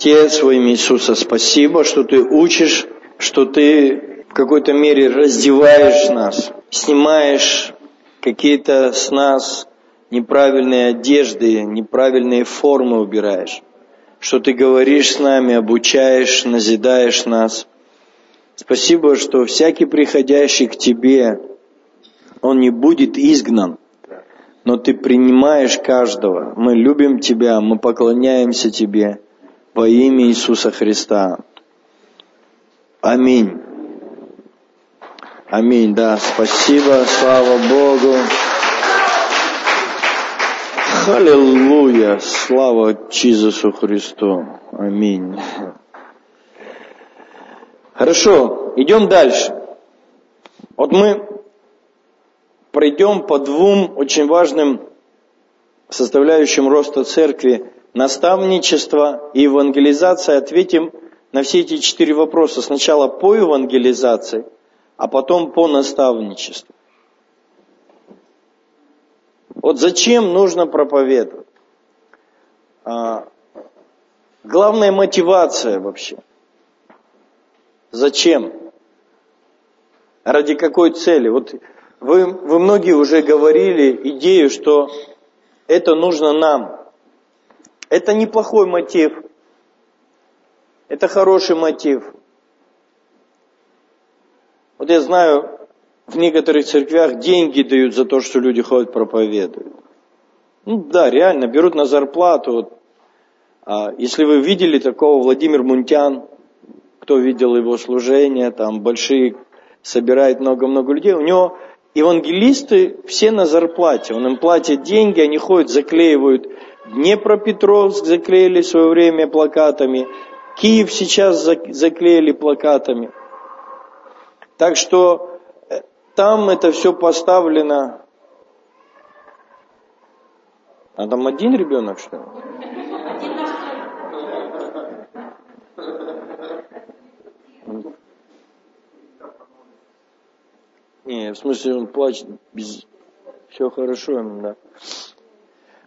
Отец во имя Иисуса, спасибо, что Ты учишь, что Ты в какой-то мере раздеваешь нас, снимаешь какие-то с нас неправильные одежды, неправильные формы убираешь, что Ты говоришь с нами, обучаешь, назидаешь нас. Спасибо, что всякий приходящий к Тебе, он не будет изгнан, но Ты принимаешь каждого. Мы любим Тебя, мы поклоняемся Тебе во имя Иисуса Христа. Аминь. Аминь, да, спасибо, слава Богу. Аллилуйя, слава Иисусу Христу. Аминь. Хорошо, идем дальше. Вот мы пройдем по двум очень важным составляющим роста церкви наставничество и евангелизация. Ответим на все эти четыре вопроса. Сначала по евангелизации, а потом по наставничеству. Вот зачем нужно проповедовать? А, главная мотивация вообще. Зачем? Ради какой цели? Вот вы, вы многие уже говорили идею, что это нужно нам. Это неплохой мотив. Это хороший мотив. Вот я знаю, в некоторых церквях деньги дают за то, что люди ходят проповедуют. Ну да, реально, берут на зарплату. А если вы видели такого Владимир Мунтян, кто видел его служение, там большие, собирает много-много людей, у него евангелисты все на зарплате, он им платит деньги, они ходят, заклеивают Днепропетровск заклеили в свое время плакатами, Киев сейчас заклеили плакатами. Так что там это все поставлено. А там один ребенок, что ли? Не, в смысле он плачет, без... все хорошо ему, да.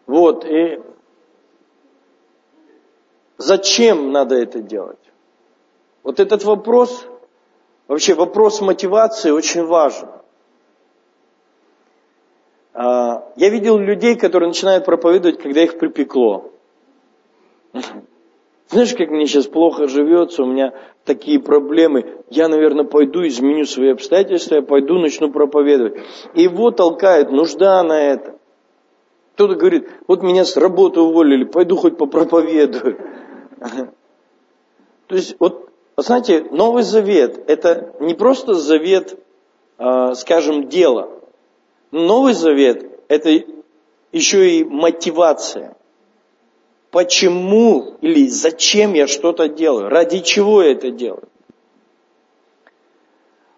Вот, и зачем надо это делать? Вот этот вопрос, вообще вопрос мотивации очень важен. А, я видел людей, которые начинают проповедовать, когда их припекло. Знаешь, как мне сейчас плохо живется, у меня такие проблемы. Я, наверное, пойду, изменю свои обстоятельства, я пойду, начну проповедовать. И его толкает нужда на это. Кто-то говорит, вот меня с работы уволили, пойду хоть попроповедую. То есть, вот, знаете, Новый Завет – это не просто завет, а, скажем, дела – Новый Завет – это еще и мотивация. Почему или зачем я что-то делаю? Ради чего я это делаю?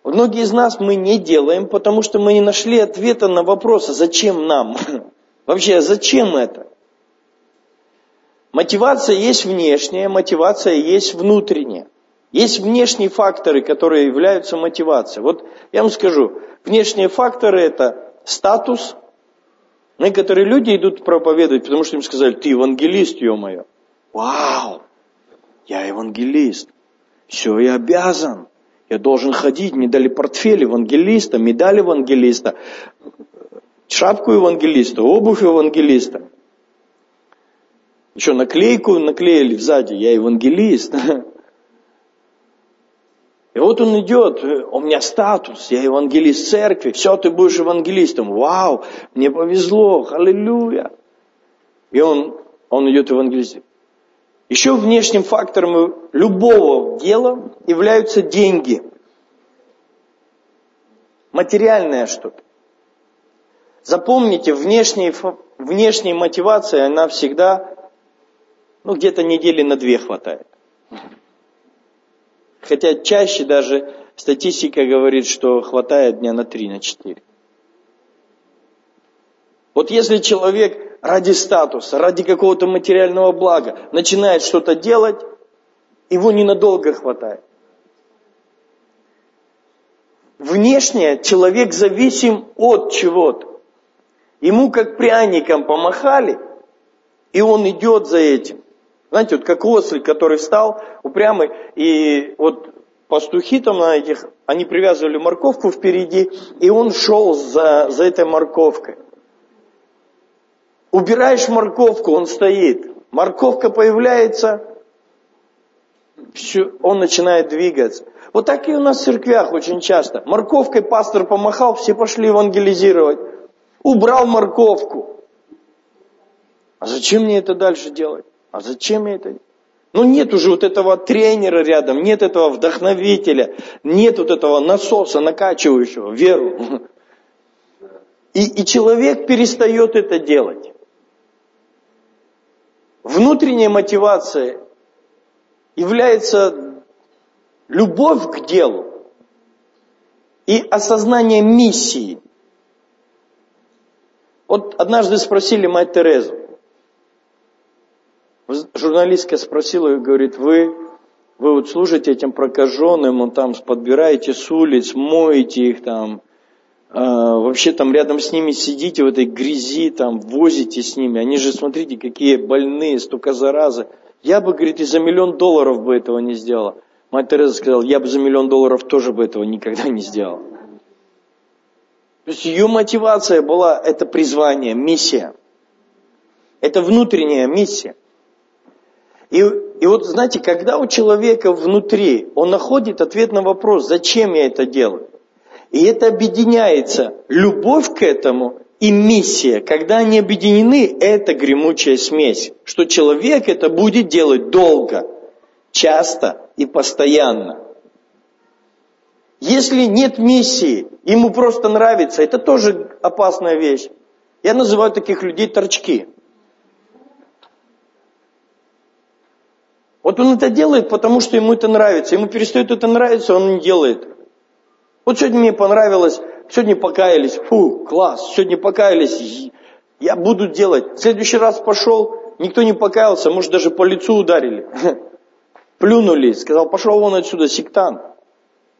Многие из нас мы не делаем, потому что мы не нашли ответа на вопрос, а зачем нам? Вообще, зачем это? Мотивация есть внешняя, мотивация есть внутренняя. Есть внешние факторы, которые являются мотивацией. Вот я вам скажу, внешние факторы это статус. Некоторые люди идут проповедовать, потому что им сказали, ты евангелист, ё-моё. Вау, я евангелист. Все, я обязан. Я должен ходить. Мне дали портфель евангелиста, медаль евангелиста, шапку евангелиста, обувь евангелиста. Еще наклейку наклеили сзади, я евангелист. И вот он идет, у меня статус, я евангелист церкви, все, ты будешь евангелистом. Вау, мне повезло, аллилуйя. И он, он идет евангелист. Еще внешним фактором любого дела являются деньги. Материальное что-то. Запомните, внешняя, внешняя мотивация, она всегда, ну, где-то недели на две хватает. Хотя чаще даже статистика говорит, что хватает дня на три, на четыре. Вот если человек ради статуса, ради какого-то материального блага начинает что-то делать, его ненадолго хватает. Внешне человек зависим от чего-то. Ему как пряником помахали, и он идет за этим. Знаете, вот как ослик, который встал упрямый, и вот пастухи там на этих, они привязывали морковку впереди, и он шел за, за этой морковкой. Убираешь морковку, он стоит. Морковка появляется, все, он начинает двигаться. Вот так и у нас в церквях очень часто. Морковкой пастор помахал, все пошли евангелизировать. Убрал морковку. А зачем мне это дальше делать? А зачем мне это? Ну нет уже вот этого тренера рядом, нет этого вдохновителя, нет вот этого насоса, накачивающего веру. И, и человек перестает это делать. Внутренняя мотивация является любовь к делу и осознание миссии. Вот однажды спросили мать Терезу, журналистка спросила и говорит, вы, вы вот служите этим прокаженным, он там подбираете с улиц, моете их там, э, вообще там рядом с ними сидите в этой грязи, там возите с ними, они же, смотрите, какие больные, столько заразы. Я бы, говорит, и за миллион долларов бы этого не сделала. Мать Тереза сказала, я бы за миллион долларов тоже бы этого никогда не сделал. То есть ее мотивация была, это призвание, миссия. Это внутренняя миссия. И, и вот, знаете, когда у человека внутри, он находит ответ на вопрос, зачем я это делаю. И это объединяется, любовь к этому и миссия. Когда они объединены, это гремучая смесь. Что человек это будет делать долго, часто и постоянно. Если нет миссии, ему просто нравится, это тоже опасная вещь. Я называю таких людей торчки. Вот он это делает, потому что ему это нравится. Ему перестает это нравиться, он не делает. Вот сегодня мне понравилось, сегодня покаялись, фу, класс, сегодня покаялись, я буду делать. В следующий раз пошел, никто не покаялся, может даже по лицу ударили. Плюнули, сказал, пошел вон отсюда, сектант.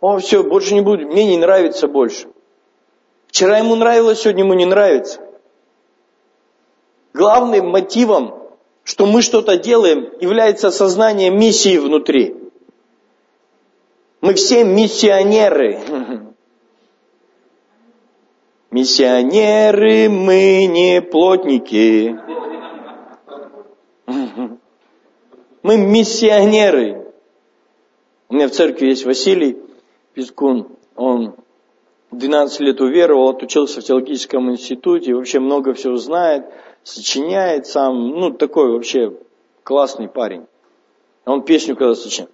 О, все, больше не буду, мне не нравится больше. Вчера ему нравилось, сегодня ему не нравится. Главным мотивом что мы что-то делаем, является осознание миссии внутри. Мы все миссионеры. Миссионеры мы не плотники. Мы миссионеры. У меня в церкви есть Василий Пискун. Он 12 лет уверовал, отучился в теологическом институте, вообще много всего знает сочиняет сам, ну, такой вообще классный парень. Он песню когда сочиняет.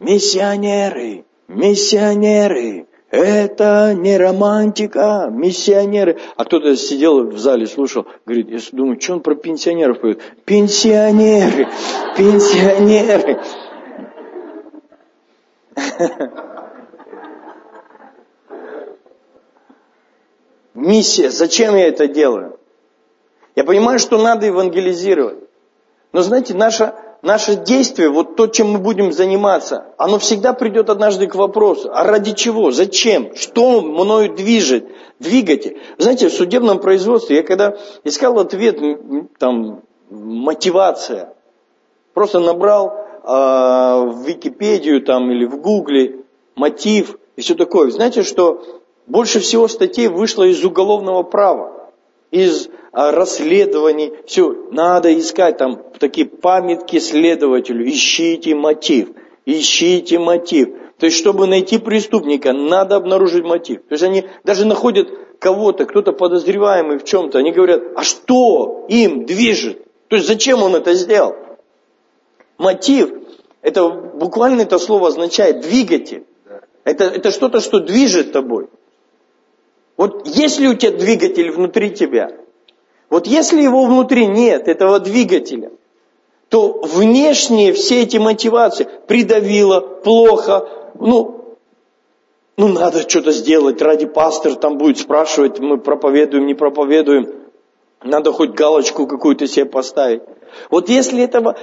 Миссионеры, миссионеры, это не романтика, миссионеры. А кто-то сидел в зале, слушал, говорит, я думаю, что он про пенсионеров поет? Пенсионеры, пенсионеры. Миссия, зачем я это делаю? Я понимаю, что надо евангелизировать. Но знаете, наше, наше действие, вот то, чем мы будем заниматься, оно всегда придет однажды к вопросу, а ради чего, зачем, что мною движет, двигатель. Знаете, в судебном производстве, я когда искал ответ, там, мотивация, просто набрал э, в Википедию там или в Гугле мотив и все такое. Знаете, что больше всего статей вышло из уголовного права из а, расследований. Все, надо искать там такие памятки следователю. Ищите мотив, ищите мотив. То есть, чтобы найти преступника, надо обнаружить мотив. То есть, они даже находят кого-то, кто-то подозреваемый в чем-то. Они говорят, а что им движет? То есть, зачем он это сделал? Мотив, это буквально это слово означает двигатель. Это, это что-то, что движет тобой. Вот если у тебя двигатель внутри тебя, вот если его внутри нет, этого двигателя, то внешние все эти мотивации придавило, плохо, ну, ну надо что-то сделать, ради пастор там будет спрашивать, мы проповедуем, не проповедуем, надо хоть галочку какую-то себе поставить. Вот если этого,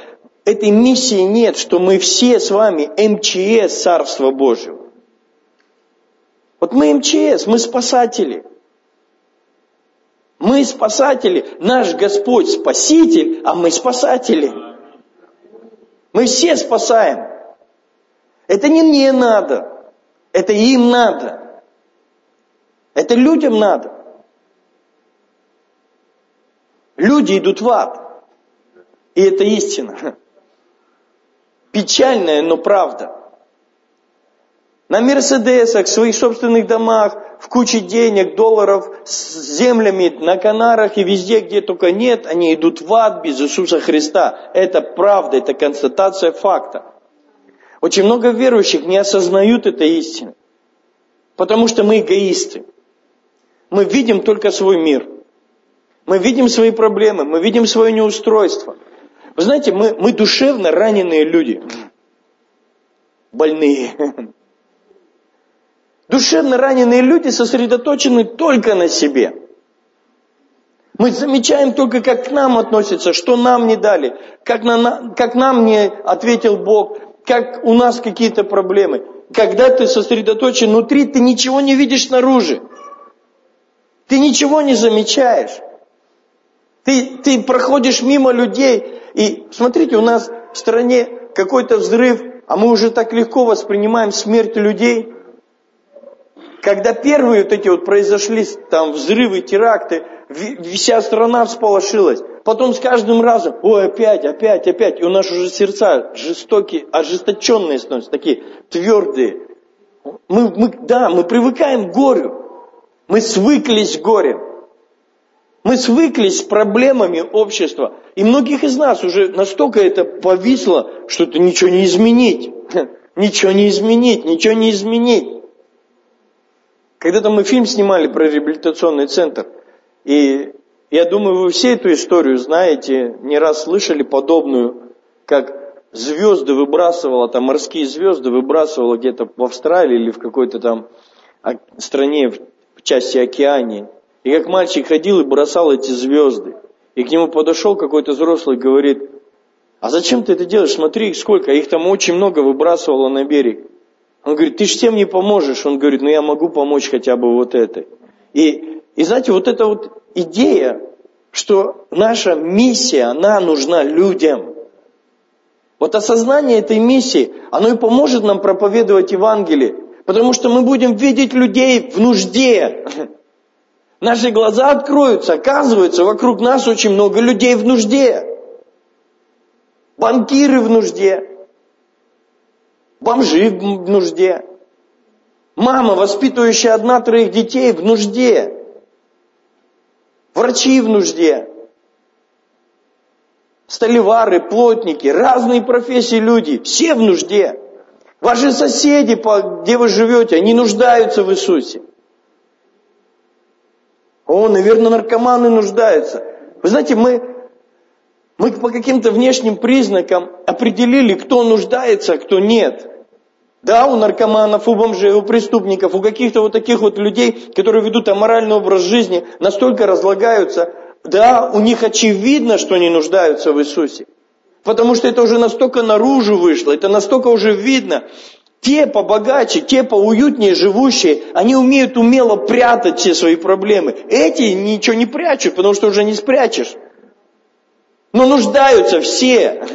этой миссии нет, что мы все с вами МЧС Царства Божьего, вот мы МЧС, мы спасатели. Мы спасатели, наш Господь спаситель, а мы спасатели. Мы все спасаем. Это не мне надо. Это им надо. Это людям надо. Люди идут в ад. И это истина. Печальная, но правда. На Мерседесах, в своих собственных домах, в куче денег, долларов, с землями, на Канарах и везде, где только нет, они идут в ад без Иисуса Христа. Это правда, это констатация факта. Очень много верующих не осознают этой истины. Потому что мы эгоисты. Мы видим только свой мир. Мы видим свои проблемы, мы видим свое неустройство. Вы знаете, мы, мы душевно раненые люди. Больные. Душевно раненые люди сосредоточены только на себе. Мы замечаем только, как к нам относятся, что нам не дали, как, на, как нам не ответил Бог, как у нас какие-то проблемы. Когда ты сосредоточен внутри, ты ничего не видишь снаружи. Ты ничего не замечаешь. Ты, ты проходишь мимо людей, и смотрите, у нас в стране какой-то взрыв, а мы уже так легко воспринимаем смерть людей. Когда первые вот эти вот произошли там взрывы, теракты, вся страна всполошилась. Потом с каждым разом, ой, опять, опять, опять. И у нас уже сердца жестокие, ожесточенные становятся, такие твердые. Мы, мы, да, мы привыкаем к горю. Мы свыклись с горем. Мы свыклись с проблемами общества. И многих из нас уже настолько это повисло, что это ничего не изменить. Ничего не изменить, ничего не изменить. Когда-то мы фильм снимали про реабилитационный центр. И я думаю, вы все эту историю знаете, не раз слышали подобную, как звезды выбрасывала, там морские звезды выбрасывала где-то в Австралии или в какой-то там стране в части океании. И как мальчик ходил и бросал эти звезды. И к нему подошел какой-то взрослый и говорит, а зачем ты это делаешь? Смотри, их сколько. Их там очень много выбрасывало на берег. Он говорит, ты ж всем не поможешь. Он говорит, ну я могу помочь хотя бы вот этой. И, и знаете, вот эта вот идея, что наша миссия, она нужна людям. Вот осознание этой миссии, оно и поможет нам проповедовать Евангелие. Потому что мы будем видеть людей в нужде. Наши глаза откроются. Оказывается, вокруг нас очень много людей в нужде. Банкиры в нужде. Бомжи в нужде. Мама, воспитывающая одна-троих детей в нужде. Врачи в нужде. Столевары, плотники, разные профессии люди, все в нужде. Ваши соседи, где вы живете, они нуждаются в Иисусе. О, наверное, наркоманы нуждаются. Вы знаете, мы, мы по каким-то внешним признакам определили, кто нуждается, а кто нет. Да, у наркоманов, у бомжей, у преступников, у каких-то вот таких вот людей, которые ведут аморальный образ жизни, настолько разлагаются. Да, у них очевидно, что они нуждаются в Иисусе. Потому что это уже настолько наружу вышло, это настолько уже видно. Те побогаче, те поуютнее живущие, они умеют умело прятать все свои проблемы. Эти ничего не прячут, потому что уже не спрячешь. Но нуждаются все.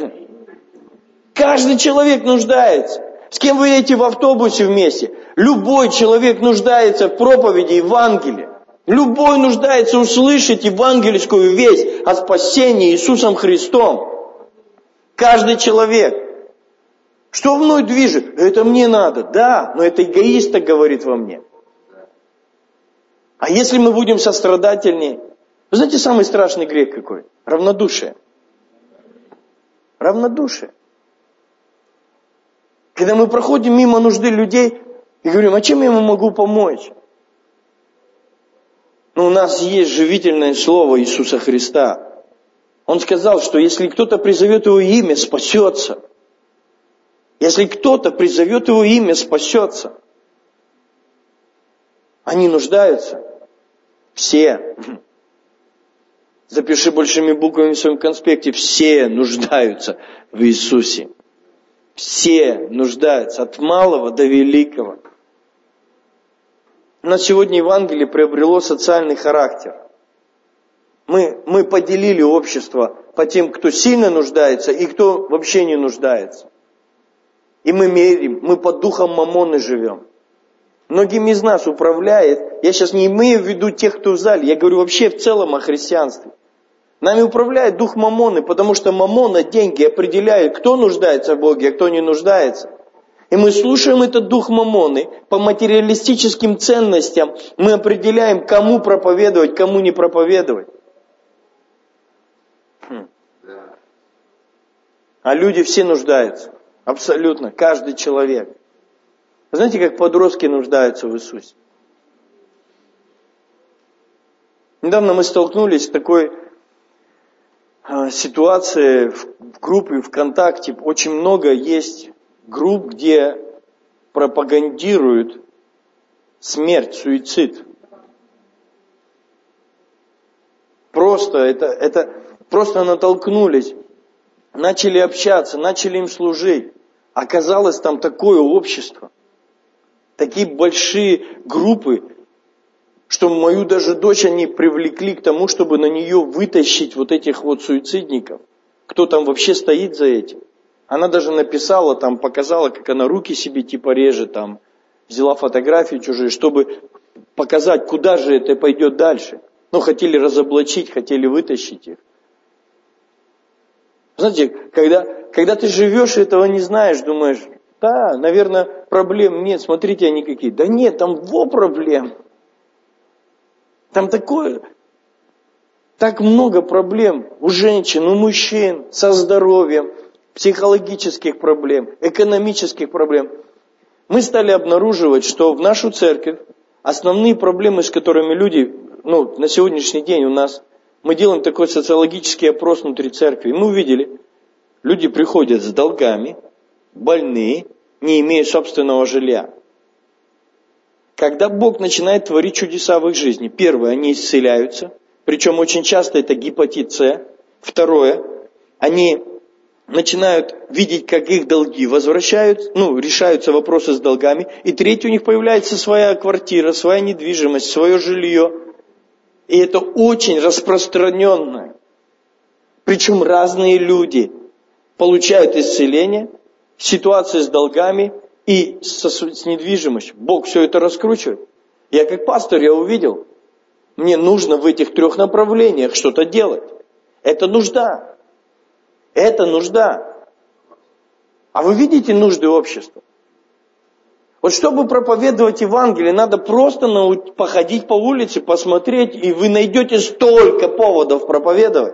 Каждый человек нуждается. С кем вы едете в автобусе вместе? Любой человек нуждается в проповеди Евангелия. Любой нуждается услышать евангельскую весть о спасении Иисусом Христом. Каждый человек. Что мной движет? Это мне надо. Да, но это эгоист так говорит во мне. А если мы будем сострадательнее? Вы знаете, самый страшный грех какой? Равнодушие. Равнодушие. Когда мы проходим мимо нужды людей и говорим, а чем я ему могу помочь? Но ну, у нас есть живительное слово Иисуса Христа. Он сказал, что если кто-то призовет его имя, спасется. Если кто-то призовет его имя, спасется. Они нуждаются. Все. Запиши большими буквами в своем конспекте. Все нуждаются в Иисусе. Все нуждаются, от малого до великого. У нас сегодня Евангелие приобрело социальный характер. Мы, мы поделили общество по тем, кто сильно нуждается и кто вообще не нуждается. И мы мерим, мы под духом мамоны живем. Многими из нас управляет, я сейчас не имею в виду тех, кто в зале, я говорю вообще в целом о христианстве. Нами управляет дух мамоны, потому что мамона деньги определяет, кто нуждается в Боге, а кто не нуждается. И мы слушаем этот дух мамоны по материалистическим ценностям. Мы определяем, кому проповедовать, кому не проповедовать. Хм. А люди все нуждаются. Абсолютно. Каждый человек. Знаете, как подростки нуждаются в Иисусе? Недавно мы столкнулись с такой а, ситуацией в группе ВКонтакте. Очень много есть групп, где пропагандируют смерть, суицид. Просто это, это просто натолкнулись, начали общаться, начали им служить. Оказалось там такое общество, такие большие группы, что мою даже дочь они привлекли к тому, чтобы на нее вытащить вот этих вот суицидников. Кто там вообще стоит за этим? Она даже написала, там, показала, как она руки себе типа режет, там, взяла фотографии чужие, чтобы показать, куда же это пойдет дальше. Ну, хотели разоблачить, хотели вытащить их. Знаете, когда, когда ты живешь и этого не знаешь, думаешь, да, наверное, проблем нет, смотрите, они какие. Да нет, там во проблем. Там такое, так много проблем у женщин, у мужчин со здоровьем, психологических проблем, экономических проблем, мы стали обнаруживать, что в нашу церковь основные проблемы, с которыми люди, ну, на сегодняшний день у нас, мы делаем такой социологический опрос внутри церкви, мы увидели, люди приходят с долгами, больные, не имея собственного жилья. Когда Бог начинает творить чудеса в их жизни, первое, они исцеляются, причем очень часто это гепатит С. Второе, они начинают видеть, как их долги возвращают, ну, решаются вопросы с долгами. И третье, у них появляется своя квартира, своя недвижимость, свое жилье. И это очень распространенное. Причем разные люди получают исцеление, ситуации с долгами и со, с недвижимостью. Бог все это раскручивает. Я как пастор, я увидел, мне нужно в этих трех направлениях что-то делать. Это нужда. Это нужда. А вы видите нужды общества? Вот чтобы проповедовать Евангелие, надо просто нау- походить по улице, посмотреть, и вы найдете столько поводов проповедовать.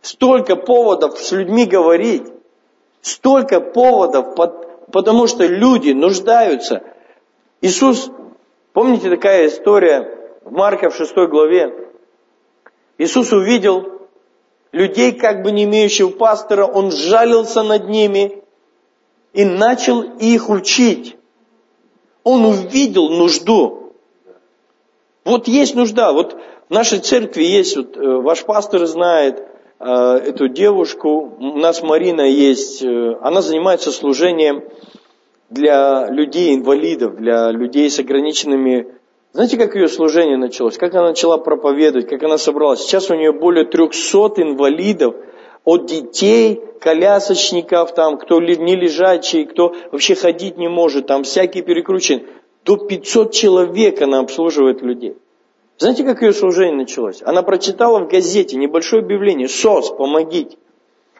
Столько поводов с людьми говорить. Столько поводов, потому что люди нуждаются. Иисус, помните такая история в Марка в 6 главе? Иисус увидел людей, как бы не имеющих пастора, он жалился над ними и начал их учить. Он увидел нужду. Вот есть нужда. Вот в нашей церкви есть, вот, э, ваш пастор знает эту девушку, у нас Марина есть, э, она занимается служением для людей, инвалидов, для людей с ограниченными знаете, как ее служение началось? Как она начала проповедовать, как она собралась? Сейчас у нее более 300 инвалидов, от детей, колясочников, там, кто не лежачий, кто вообще ходить не может, там всякие перекручены. До 500 человек она обслуживает людей. Знаете, как ее служение началось? Она прочитала в газете небольшое объявление «СОС, помогите».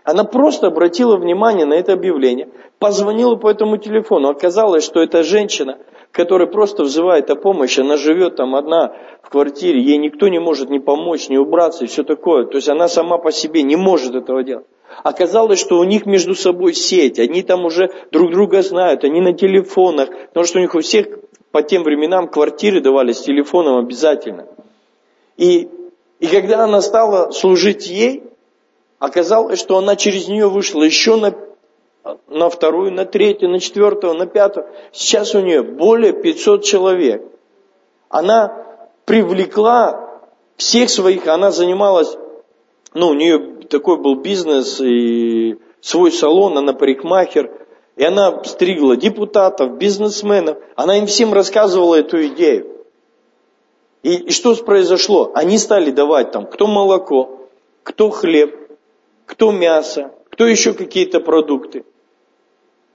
Она просто обратила внимание на это объявление, позвонила по этому телефону. Оказалось, что эта женщина – которая просто взывает о помощи, она живет там одна в квартире, ей никто не может ни помочь, ни убраться и все такое. То есть она сама по себе не может этого делать. Оказалось, что у них между собой сеть, они там уже друг друга знают, они на телефонах, потому что у них у всех по тем временам квартиры давались телефоном обязательно. И, и когда она стала служить ей, оказалось, что она через нее вышла еще на на вторую, на третью, на четвертую, на пятую. Сейчас у нее более 500 человек. Она привлекла всех своих, она занималась, ну, у нее такой был бизнес и свой салон, она парикмахер, и она стригла депутатов, бизнесменов, она им всем рассказывала эту идею. И, и что произошло? Они стали давать там, кто молоко, кто хлеб, кто мясо, кто еще какие-то продукты.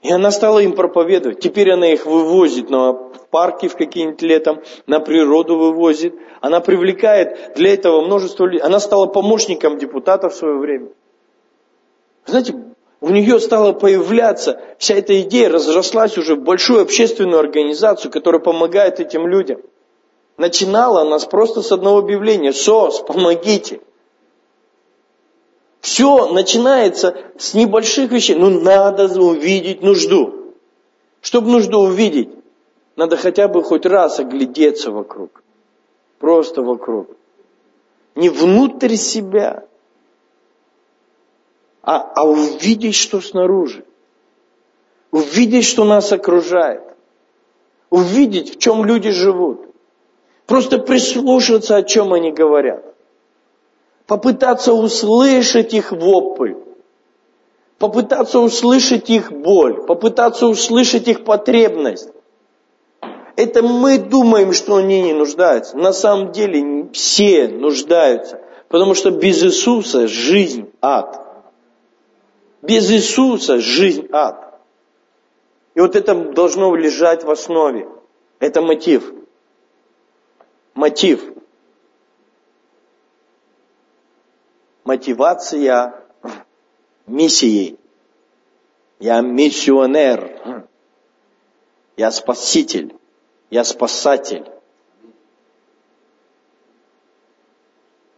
И она стала им проповедовать. Теперь она их вывозит на парки в какие-нибудь летом, на природу вывозит. Она привлекает для этого множество людей. Она стала помощником депутата в свое время. Знаете, у нее стала появляться вся эта идея, разрослась уже в большую общественную организацию, которая помогает этим людям. Начинала она просто с одного объявления. СОС, помогите. Все начинается с небольших вещей. Ну, надо увидеть нужду. Чтобы нужду увидеть, надо хотя бы хоть раз оглядеться вокруг. Просто вокруг. Не внутрь себя, а, а увидеть, что снаружи. Увидеть, что нас окружает. Увидеть, в чем люди живут. Просто прислушаться, о чем они говорят. Попытаться услышать их вопль. Попытаться услышать их боль. Попытаться услышать их потребность. Это мы думаем, что они не нуждаются. На самом деле все нуждаются. Потому что без Иисуса жизнь ад. Без Иисуса жизнь ад. И вот это должно лежать в основе. Это мотив мотив. Мотивация миссией. Я миссионер. Я спаситель. Я спасатель.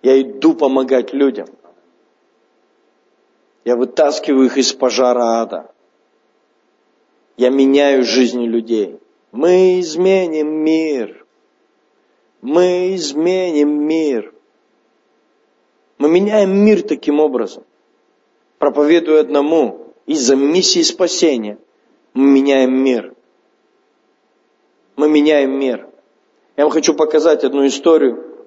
Я иду помогать людям. Я вытаскиваю их из пожара ада. Я меняю жизни людей. Мы изменим мир мы изменим мир. Мы меняем мир таким образом. Проповедуя одному из-за миссии спасения, мы меняем мир. Мы меняем мир. Я вам хочу показать одну историю.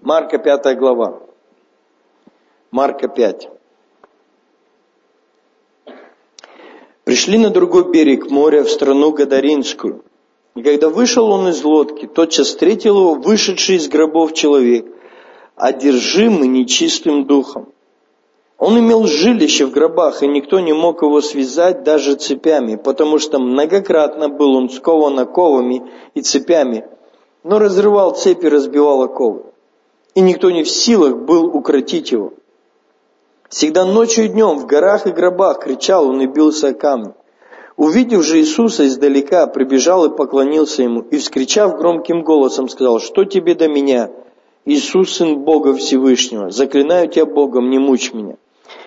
Марка 5 глава. Марка 5. Пришли на другой берег моря в страну Гадаринскую – и когда вышел он из лодки, тотчас встретил его вышедший из гробов человек, одержимый нечистым духом. Он имел жилище в гробах, и никто не мог его связать даже цепями, потому что многократно был он скован оковами и цепями, но разрывал цепи, разбивал оковы. И никто не в силах был укротить его. Всегда ночью и днем в горах и гробах кричал он и бился о камни. Увидев же Иисуса издалека, прибежал и поклонился ему, и, вскричав громким голосом, сказал, «Что тебе до меня, Иисус, Сын Бога Всевышнего? Заклинаю тебя Богом, не мучь меня».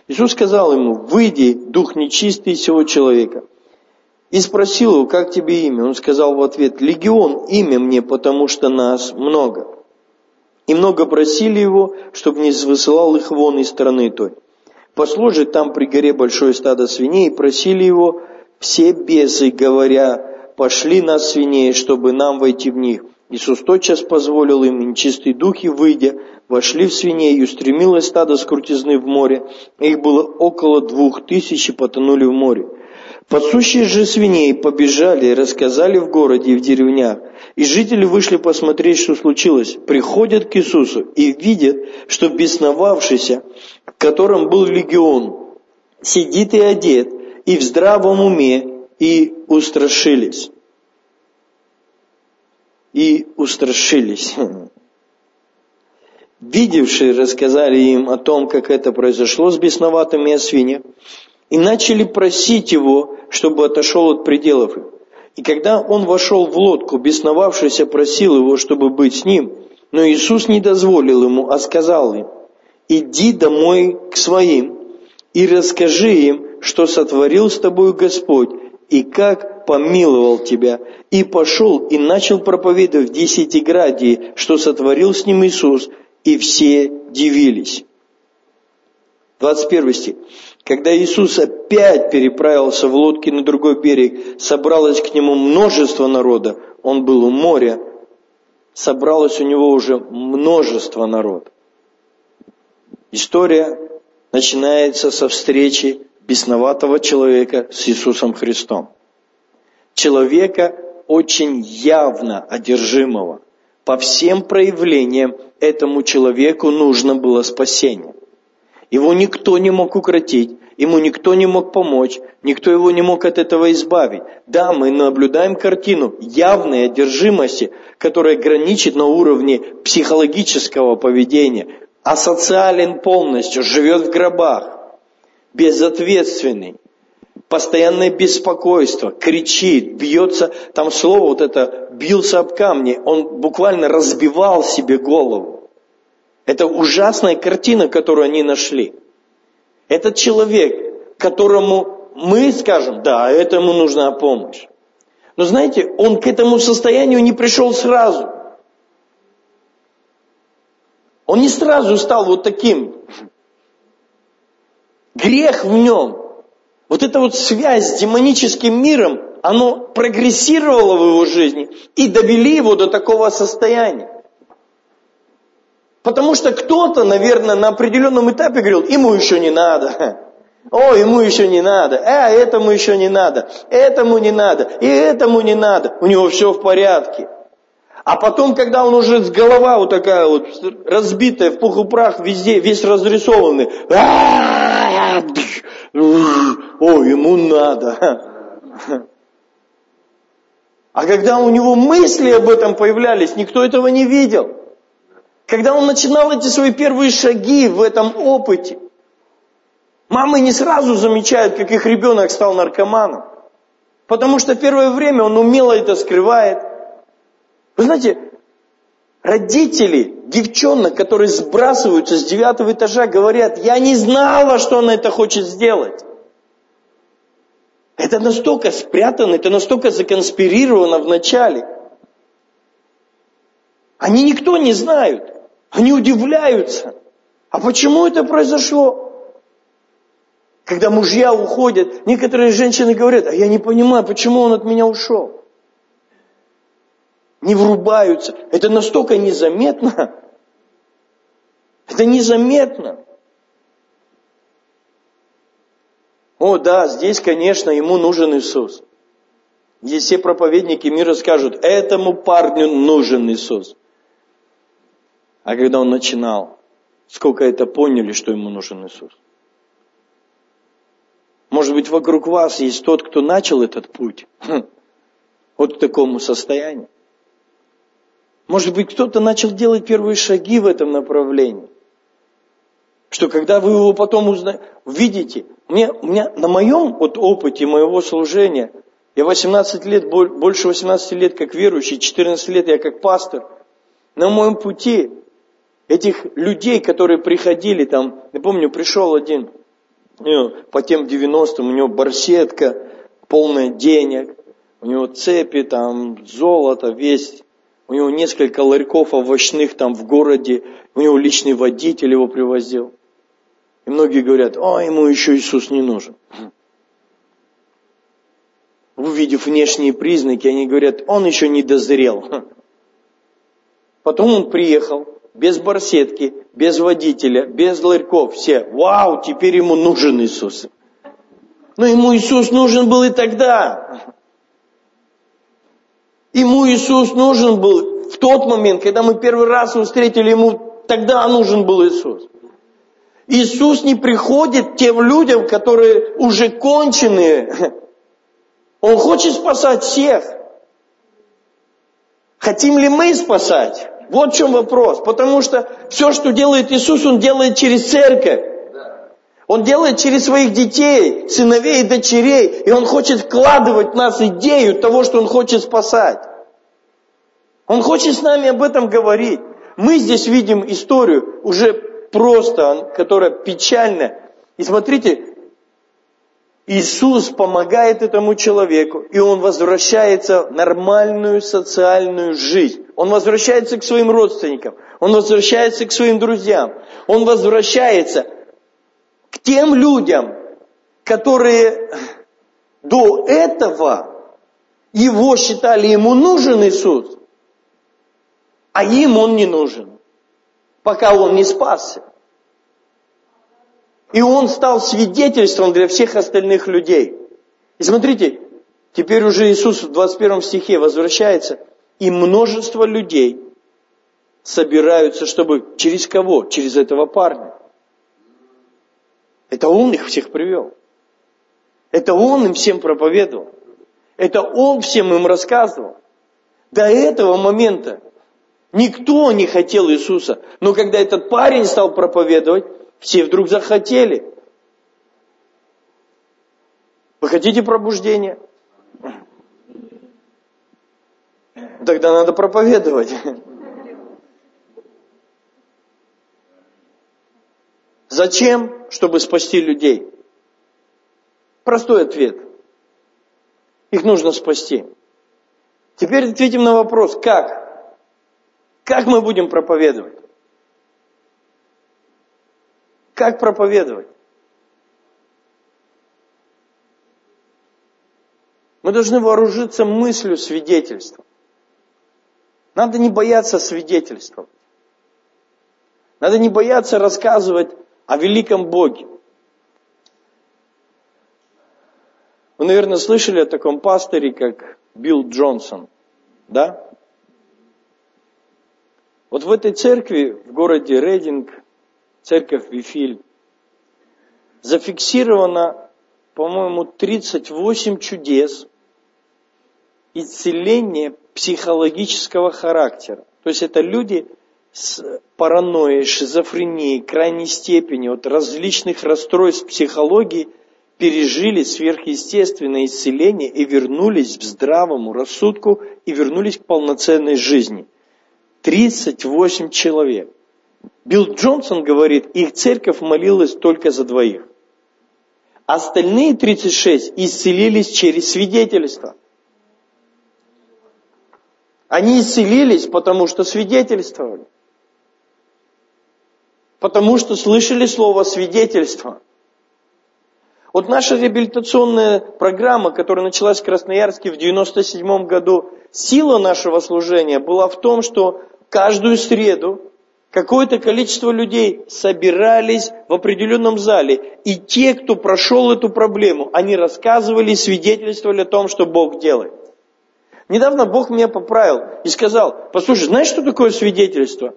Иисус сказал ему, «Выйди, дух нечистый сего человека». И спросил его, «Как тебе имя?» Он сказал в ответ, «Легион, имя мне, потому что нас много». И много просили его, чтобы не высылал их вон из страны той. Послужит там при горе большое стадо свиней, и просили его, все бесы, говоря, пошли на свиней, чтобы нам войти в них. Иисус тотчас позволил им, и нечистые духи, выйдя, вошли в свиней, и устремилось стадо с крутизны в море. Их было около двух тысяч, и потонули в море. Пасущие же свиней побежали и рассказали в городе и в деревнях. И жители вышли посмотреть, что случилось. Приходят к Иисусу и видят, что бесновавшийся, которым был легион, сидит и одет, и в здравом уме, и устрашились. И устрашились. Видевшие рассказали им о том, как это произошло с бесноватыми освинья, и начали просить его, чтобы отошел от пределов их. И когда он вошел в лодку, бесновавшийся просил его, чтобы быть с ним, но Иисус не дозволил ему, а сказал им, иди домой к своим и расскажи им, что сотворил с тобой Господь, и как помиловал тебя, и пошел и начал проповедовать в Десятиградии, что сотворил с ним Иисус, и все дивились. 21 стих. Когда Иисус опять переправился в лодке на другой берег, собралось к нему множество народа, он был у моря, собралось у него уже множество народа. История начинается со встречи бесноватого человека с Иисусом Христом. Человека очень явно одержимого, по всем проявлениям этому человеку нужно было спасение. Его никто не мог укротить, ему никто не мог помочь, никто его не мог от этого избавить. Да, мы наблюдаем картину явной одержимости, которая граничит на уровне психологического поведения, асоциален полностью, живет в гробах, безответственный, постоянное беспокойство, кричит, бьется, там слово вот это, бился об камни, он буквально разбивал себе голову. Это ужасная картина, которую они нашли. Этот человек, которому мы скажем, да, этому нужна помощь. Но знаете, он к этому состоянию не пришел сразу. Он не сразу стал вот таким. Грех в нем вот эта вот связь с демоническим миром, оно прогрессировало в его жизни и довели его до такого состояния. Потому что кто-то, наверное, на определенном этапе говорил, ему еще не надо. О, ему еще не надо, а этому еще не надо, этому не надо, и этому не надо. У него все в порядке. А потом, когда он уже с голова вот такая вот разбитая, в пух и прах, везде, весь разрисованный, о, ему надо. А когда у него мысли об этом появлялись, никто этого не видел. Когда он начинал эти свои первые шаги в этом опыте, мамы не сразу замечают, как их ребенок стал наркоманом. Потому что первое время он умело это скрывает. Вы знаете, родители девчонок, которые сбрасываются с девятого этажа, говорят, я не знала, что она это хочет сделать. Это настолько спрятано, это настолько законспирировано в начале. Они никто не знают. Они удивляются. А почему это произошло? Когда мужья уходят, некоторые женщины говорят, а я не понимаю, почему он от меня ушел. Не врубаются. Это настолько незаметно. Это незаметно. О, да, здесь, конечно, ему нужен Иисус. Здесь все проповедники мира скажут, этому парню нужен Иисус. А когда он начинал, сколько это поняли, что ему нужен Иисус? Может быть, вокруг вас есть тот, кто начал этот путь хм, вот к такому состоянию. Может быть, кто-то начал делать первые шаги в этом направлении. Что когда вы его потом узнаете, видите, мне, у меня на моем вот опыте моего служения, я 18 лет, больше 18 лет как верующий, 14 лет я как пастор, на моем пути этих людей, которые приходили там, я помню, пришел один, по тем 90-м, у него барсетка, полная денег, у него цепи, там, золото, весь, у него несколько ларьков овощных там в городе, у него личный водитель его привозил. И многие говорят, а ему еще Иисус не нужен. Увидев внешние признаки, они говорят, он еще не дозрел. Потом он приехал, без барсетки, без водителя, без ларьков, все, вау, теперь ему нужен Иисус. Но ему Иисус нужен был и тогда. Ему Иисус нужен был в тот момент, когда мы первый раз его встретили, ему тогда нужен был Иисус. Иисус не приходит тем людям, которые уже конченые. Он хочет спасать всех. Хотим ли мы спасать? Вот в чем вопрос. Потому что все, что делает Иисус, Он делает через церковь. Он делает через своих детей, сыновей и дочерей. И Он хочет вкладывать в нас идею того, что Он хочет спасать. Он хочет с нами об этом говорить. Мы здесь видим историю уже просто, которая печальная. И смотрите, Иисус помогает этому человеку, и он возвращается в нормальную социальную жизнь. Он возвращается к своим родственникам, он возвращается к своим друзьям, он возвращается к тем людям, которые до этого его считали, ему нужен Иисус, а им он не нужен пока он не спасся. И он стал свидетельством для всех остальных людей. И смотрите, теперь уже Иисус в 21 стихе возвращается, и множество людей собираются, чтобы через кого? Через этого парня. Это он их всех привел. Это он им всем проповедовал. Это он всем им рассказывал. До этого момента никто не хотел Иисуса. Но когда этот парень стал проповедовать, все вдруг захотели. Вы хотите пробуждения? Тогда надо проповедовать. Зачем? Чтобы спасти людей. Простой ответ. Их нужно спасти. Теперь ответим на вопрос, как? Как мы будем проповедовать? Как проповедовать? Мы должны вооружиться мыслью свидетельства. Надо не бояться свидетельства. Надо не бояться рассказывать о великом Боге. Вы, наверное, слышали о таком пасторе, как Билл Джонсон, да? Вот в этой церкви в городе Рейдинг, церковь Вифиль, зафиксировано, по-моему, 38 чудес исцеления психологического характера. То есть это люди с паранойей, шизофренией, крайней степени, вот различных расстройств психологии – пережили сверхъестественное исцеление и вернулись к здравому рассудку и вернулись к полноценной жизни. 38 человек. Билл Джонсон говорит, их церковь молилась только за двоих. Остальные 36 исцелились через свидетельство. Они исцелились, потому что свидетельствовали. Потому что слышали слово свидетельство. Вот наша реабилитационная программа, которая началась в Красноярске в 1997 году, сила нашего служения была в том, что каждую среду какое-то количество людей собирались в определенном зале. И те, кто прошел эту проблему, они рассказывали, свидетельствовали о том, что Бог делает. Недавно Бог меня поправил и сказал, послушай, знаешь, что такое свидетельство?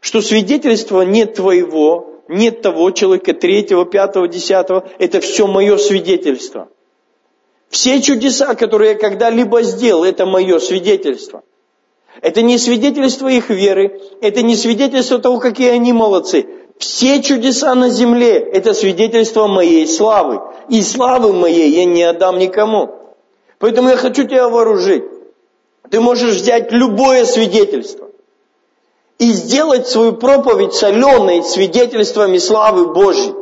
Что свидетельство не твоего, нет того человека, третьего, пятого, десятого. Это все мое свидетельство. Все чудеса, которые я когда-либо сделал, это мое свидетельство. Это не свидетельство их веры, это не свидетельство того, какие они молодцы. Все чудеса на земле – это свидетельство моей славы. И славы моей я не отдам никому. Поэтому я хочу тебя вооружить. Ты можешь взять любое свидетельство и сделать свою проповедь соленой свидетельствами славы Божьей.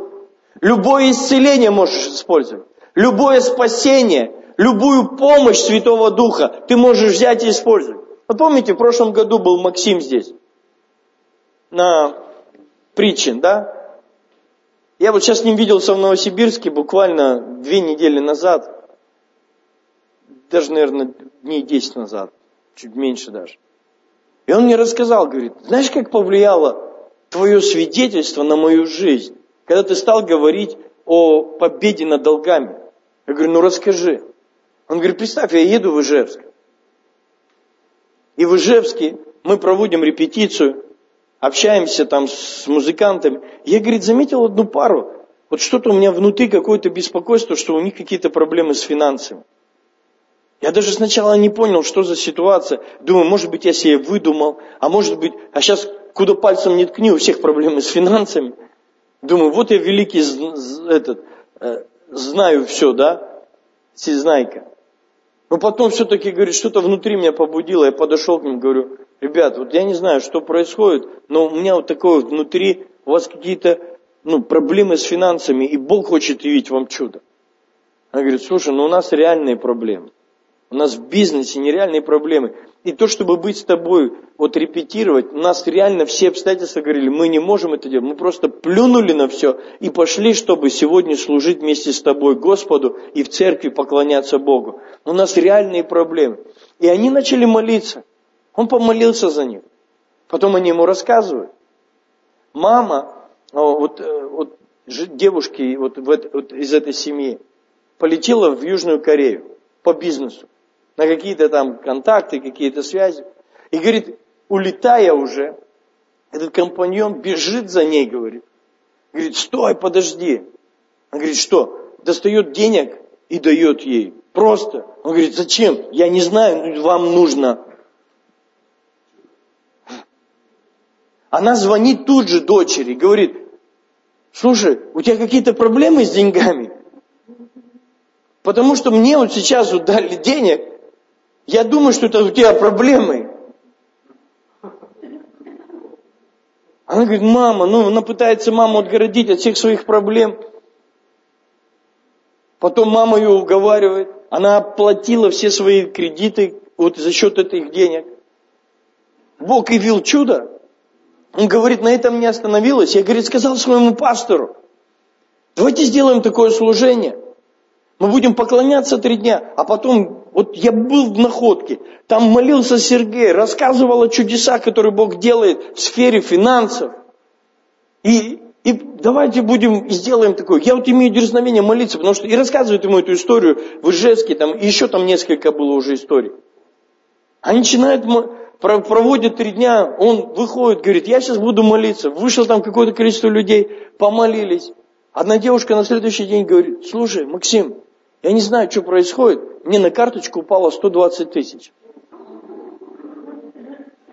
Любое исцеление можешь использовать, любое спасение, любую помощь Святого Духа ты можешь взять и использовать. Вот помните, в прошлом году был Максим здесь, на причин, да? Я вот сейчас с ним виделся в Новосибирске буквально две недели назад, даже, наверное, дней десять назад, чуть меньше даже. И он мне рассказал, говорит, знаешь, как повлияло твое свидетельство на мою жизнь, когда ты стал говорить о победе над долгами? Я говорю, ну расскажи. Он говорит, представь, я еду в Ижевск. И в Ижевске мы проводим репетицию, общаемся там с музыкантами. Я, говорит, заметил одну пару. Вот что-то у меня внутри какое-то беспокойство, что у них какие-то проблемы с финансами. Я даже сначала не понял, что за ситуация. Думаю, может быть, я себе выдумал, а может быть, а сейчас куда пальцем не ткни, у всех проблемы с финансами. Думаю, вот я великий этот, э, знаю все, да, всезнайка. Но потом все-таки, говорит, что-то внутри меня побудило. Я подошел к ним, говорю, ребят, вот я не знаю, что происходит, но у меня вот такое вот внутри, у вас какие-то ну, проблемы с финансами, и Бог хочет явить вам чудо. Она говорит, слушай, ну у нас реальные проблемы. У нас в бизнесе нереальные проблемы. И то, чтобы быть с тобой, вот репетировать, у нас реально все обстоятельства говорили, мы не можем это делать. Мы просто плюнули на все и пошли, чтобы сегодня служить вместе с тобой Господу и в церкви поклоняться Богу. У нас реальные проблемы. И они начали молиться. Он помолился за них. Потом они ему рассказывают. Мама, вот, э, вот девушки вот, вот из этой семьи, полетела в Южную Корею по бизнесу на какие-то там контакты, какие-то связи. И говорит, улетая уже, Этот компаньон бежит за ней, говорит. Говорит, стой, подожди. Он говорит, что? Достает денег и дает ей. Просто. Он говорит, зачем? Я не знаю, вам нужно. Она звонит тут же дочери, говорит, слушай, у тебя какие-то проблемы с деньгами? Потому что мне вот сейчас вот дали денег, я думаю, что это у тебя проблемы. Она говорит, мама, ну она пытается маму отгородить от всех своих проблем. Потом мама ее уговаривает. Она оплатила все свои кредиты вот за счет этих денег. Бог явил чудо. Он говорит, на этом не остановилась. Я, говорит, сказал своему пастору, давайте сделаем такое служение. Мы будем поклоняться три дня, а потом, вот я был в находке, там молился Сергей, рассказывал о чудесах, которые Бог делает в сфере финансов. И, и давайте будем, сделаем такое. Я вот имею дерзновение молиться, потому что и рассказывают ему эту историю в Ижевске, там, и еще там несколько было уже историй. Они начинают, проводят три дня, он выходит, говорит, я сейчас буду молиться. Вышло там какое-то количество людей, помолились. Одна девушка на следующий день говорит, слушай, Максим, я не знаю, что происходит. Мне на карточку упало 120 тысяч.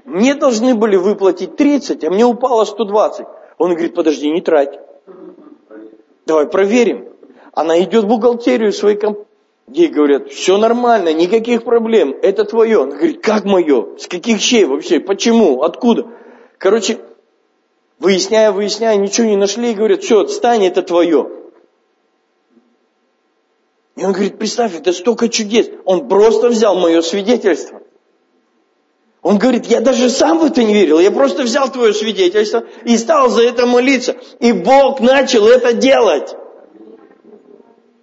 Мне должны были выплатить 30, а мне упало 120. Он говорит, подожди, не трать. Давай проверим. Она идет в бухгалтерию своей компании. Ей говорят, все нормально, никаких проблем, это твое. Он говорит, как мое? С каких щей вообще? Почему? Откуда? Короче, выясняя, выясняя, ничего не нашли и говорят, все, отстань, это твое. И он говорит, представь, это столько чудес. Он просто взял мое свидетельство. Он говорит, я даже сам в это не верил, я просто взял твое свидетельство и стал за это молиться. И Бог начал это делать.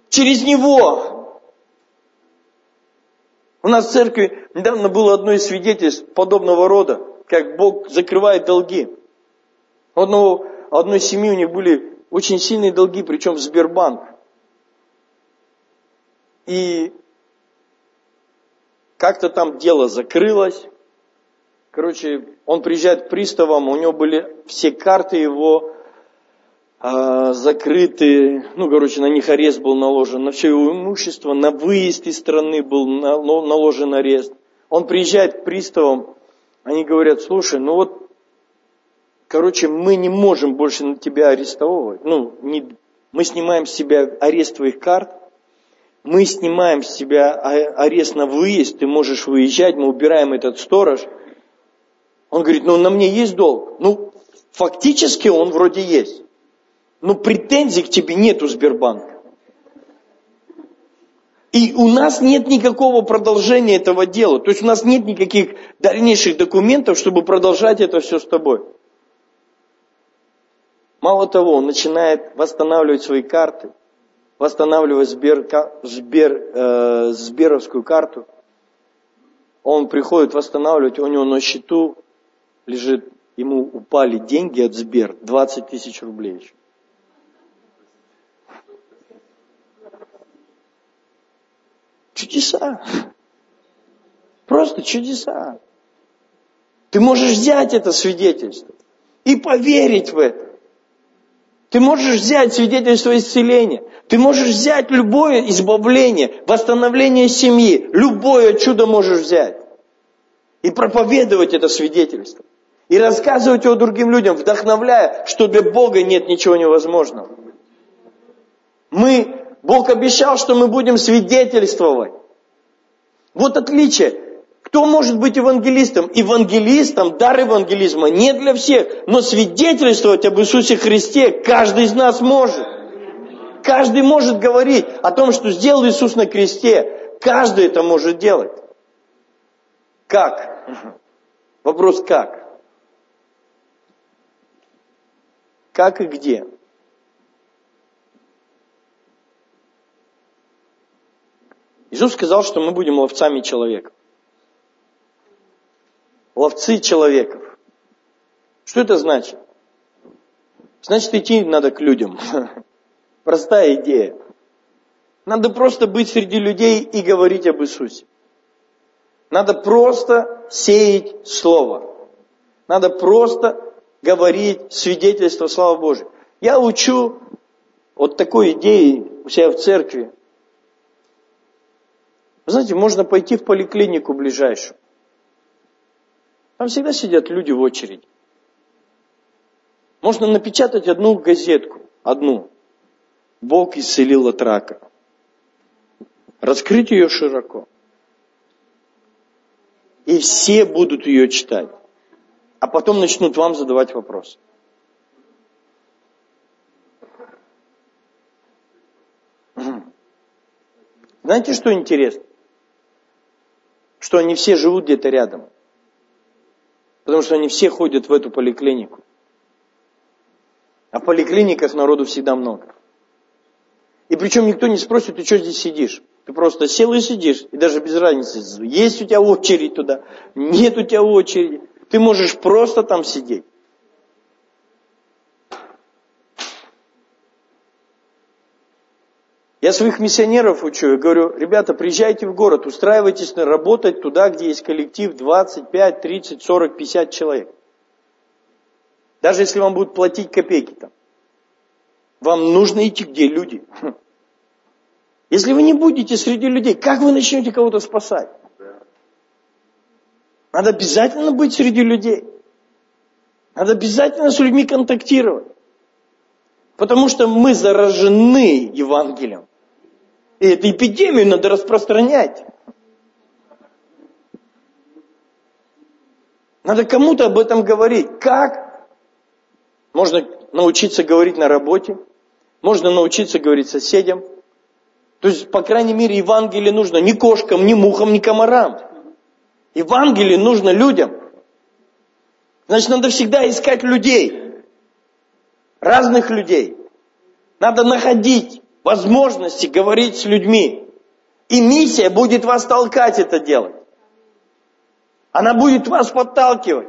Через него. У нас в церкви недавно было одно из свидетельств подобного рода, как Бог закрывает долги. У одного, одной семьи у них были очень сильные долги, причем в Сбербанк. И как-то там дело закрылось. Короче, он приезжает к приставам, у него были все карты его э, закрыты, ну, короче, на них арест был наложен, на все его имущество, на выезд из страны был наложен арест. Он приезжает к приставам, они говорят, слушай, ну вот, короче, мы не можем больше на тебя арестовывать, ну, не, мы снимаем с себя арест твоих карт, мы снимаем с себя арест на выезд, ты можешь выезжать, мы убираем этот сторож. Он говорит, ну на мне есть долг. Ну, фактически он вроде есть. Но претензий к тебе нет у Сбербанка. И у нас нет никакого продолжения этого дела. То есть у нас нет никаких дальнейших документов, чтобы продолжать это все с тобой. Мало того, он начинает восстанавливать свои карты – восстанавливать Сбер, Сбер, э, Сберовскую карту. Он приходит восстанавливать, у него на счету лежит, ему упали деньги от Сбер, 20 тысяч рублей. Чудеса. Просто чудеса. Ты можешь взять это свидетельство и поверить в это. Ты можешь взять свидетельство исцеления. Ты можешь взять любое избавление, восстановление семьи. Любое чудо можешь взять. И проповедовать это свидетельство. И рассказывать его другим людям, вдохновляя, что для Бога нет ничего невозможного. Мы, Бог обещал, что мы будем свидетельствовать. Вот отличие. Кто может быть евангелистом? Евангелистом, дар евангелизма не для всех, но свидетельствовать об Иисусе Христе каждый из нас может. Каждый может говорить о том, что сделал Иисус на кресте. Каждый это может делать. Как? Вопрос как? Как и где? Иисус сказал, что мы будем ловцами человека ловцы человеков. Что это значит? Значит, идти надо к людям. Простая идея. Надо просто быть среди людей и говорить об Иисусе. Надо просто сеять Слово. Надо просто говорить свидетельство славы Божьей. Я учу вот такой идеи у себя в церкви. Вы знаете, можно пойти в поликлинику ближайшую. Там всегда сидят люди в очереди. Можно напечатать одну газетку, одну. Бог исцелил от рака. Раскрыть ее широко. И все будут ее читать. А потом начнут вам задавать вопросы. Знаете, что интересно? Что они все живут где-то рядом. Потому что они все ходят в эту поликлинику. А в поликлиниках народу всегда много. И причем никто не спросит, ты что здесь сидишь? Ты просто сел и сидишь, и даже без разницы, есть у тебя очередь туда, нет у тебя очереди. Ты можешь просто там сидеть. Я своих миссионеров учу, я говорю, ребята, приезжайте в город, устраивайтесь на работать туда, где есть коллектив 25, 30, 40, 50 человек. Даже если вам будут платить копейки там. Вам нужно идти, где люди. Хм. Если вы не будете среди людей, как вы начнете кого-то спасать? Надо обязательно быть среди людей. Надо обязательно с людьми контактировать. Потому что мы заражены Евангелием. И эту эпидемию надо распространять. Надо кому-то об этом говорить. Как? Можно научиться говорить на работе, можно научиться говорить соседям. То есть, по крайней мере, Евангелие нужно не кошкам, не мухам, не комарам. Евангелие нужно людям. Значит, надо всегда искать людей. Разных людей. Надо находить возможности говорить с людьми. И миссия будет вас толкать это делать. Она будет вас подталкивать.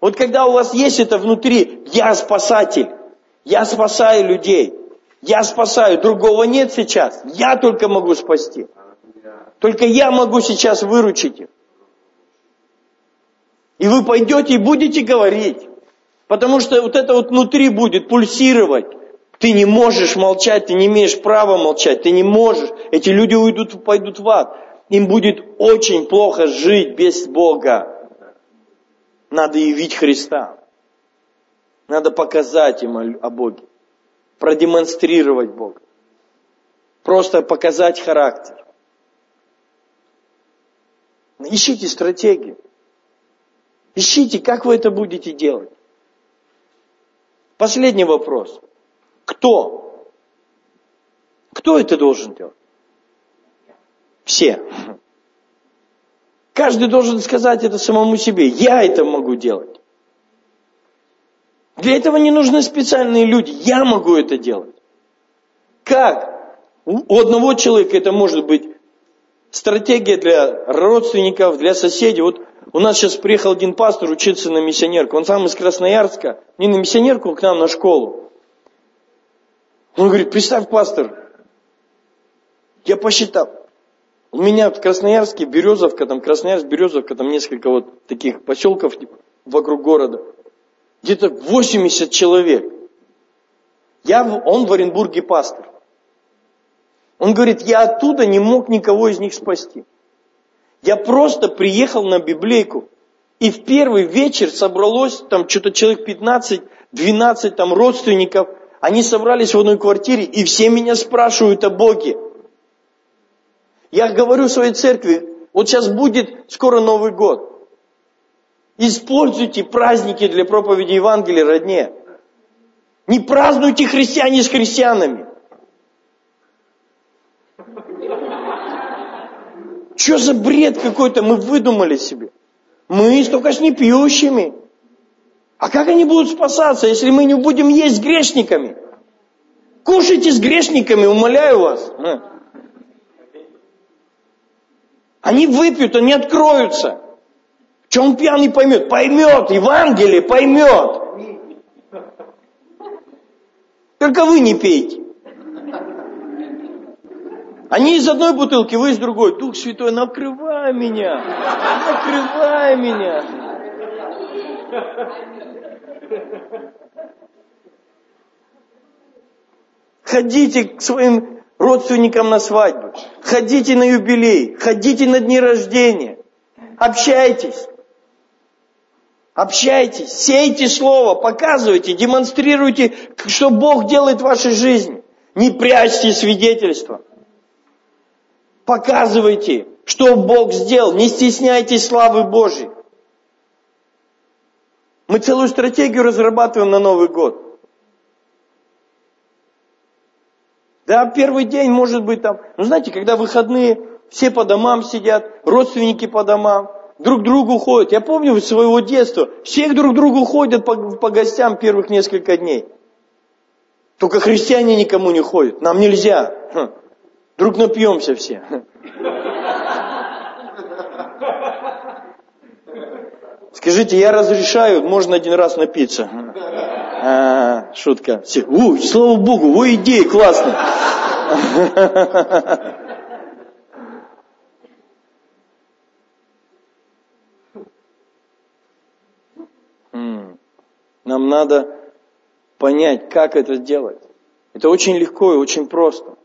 Вот когда у вас есть это внутри, я спасатель, я спасаю людей, я спасаю, другого нет сейчас, я только могу спасти. Только я могу сейчас выручить их. И вы пойдете и будете говорить. Потому что вот это вот внутри будет пульсировать. Ты не можешь молчать, ты не имеешь права молчать, ты не можешь. Эти люди уйдут, пойдут в ад. Им будет очень плохо жить без Бога. Надо явить Христа. Надо показать им о Боге. Продемонстрировать Бога. Просто показать характер. Ищите стратегию. Ищите, как вы это будете делать. Последний вопрос. Кто? Кто это должен делать? Все. Каждый должен сказать это самому себе. Я это могу делать. Для этого не нужны специальные люди. Я могу это делать. Как? У одного человека это может быть стратегия для родственников, для соседей. Вот у нас сейчас приехал один пастор учиться на миссионерку. Он сам из Красноярска. Не на миссионерку, а к нам на школу. Он говорит, представь, пастор, я посчитал, у меня в Красноярске, Березовка, там Красноярск, Березовка, там несколько вот таких поселков вокруг города. Где-то 80 человек. Я, он в Оренбурге пастор. Он говорит, я оттуда не мог никого из них спасти. Я просто приехал на библейку, и в первый вечер собралось там что-то человек 15, 12 там родственников – они собрались в одной квартире, и все меня спрашивают о Боге. Я говорю своей церкви, вот сейчас будет скоро Новый год. Используйте праздники для проповеди Евангелия родне. Не празднуйте христиане с христианами. Что за бред какой-то мы выдумали себе? Мы только с непьющими. А как они будут спасаться, если мы не будем есть с грешниками? Кушайте с грешниками, умоляю вас. Они выпьют, они откроются. Что он пьяный поймет? Поймет, Евангелие поймет. Только вы не пейте. Они из одной бутылки, вы из другой. Дух Святой, накрывай меня, накрывай меня. Ходите к своим родственникам на свадьбу, ходите на юбилей, ходите на дни рождения, общайтесь. Общайтесь, сейте слово, показывайте, демонстрируйте, что Бог делает в вашей жизни. Не прячьте свидетельства. Показывайте, что Бог сделал. Не стесняйтесь славы Божьей. Мы целую стратегию разрабатываем на Новый год. Да, первый день может быть там, ну знаете, когда выходные, все по домам сидят, родственники по домам, друг другу ходят. Я помню своего детства, все друг другу ходят по, по гостям первых несколько дней. Только христиане никому не ходят, нам нельзя. Хм. Друг напьемся все. Скажите, я разрешаю, можно один раз напиться. А, шутка. Все, у, слава Богу, ой, идея классная. Нам надо понять, как это делать. Это очень легко и очень просто.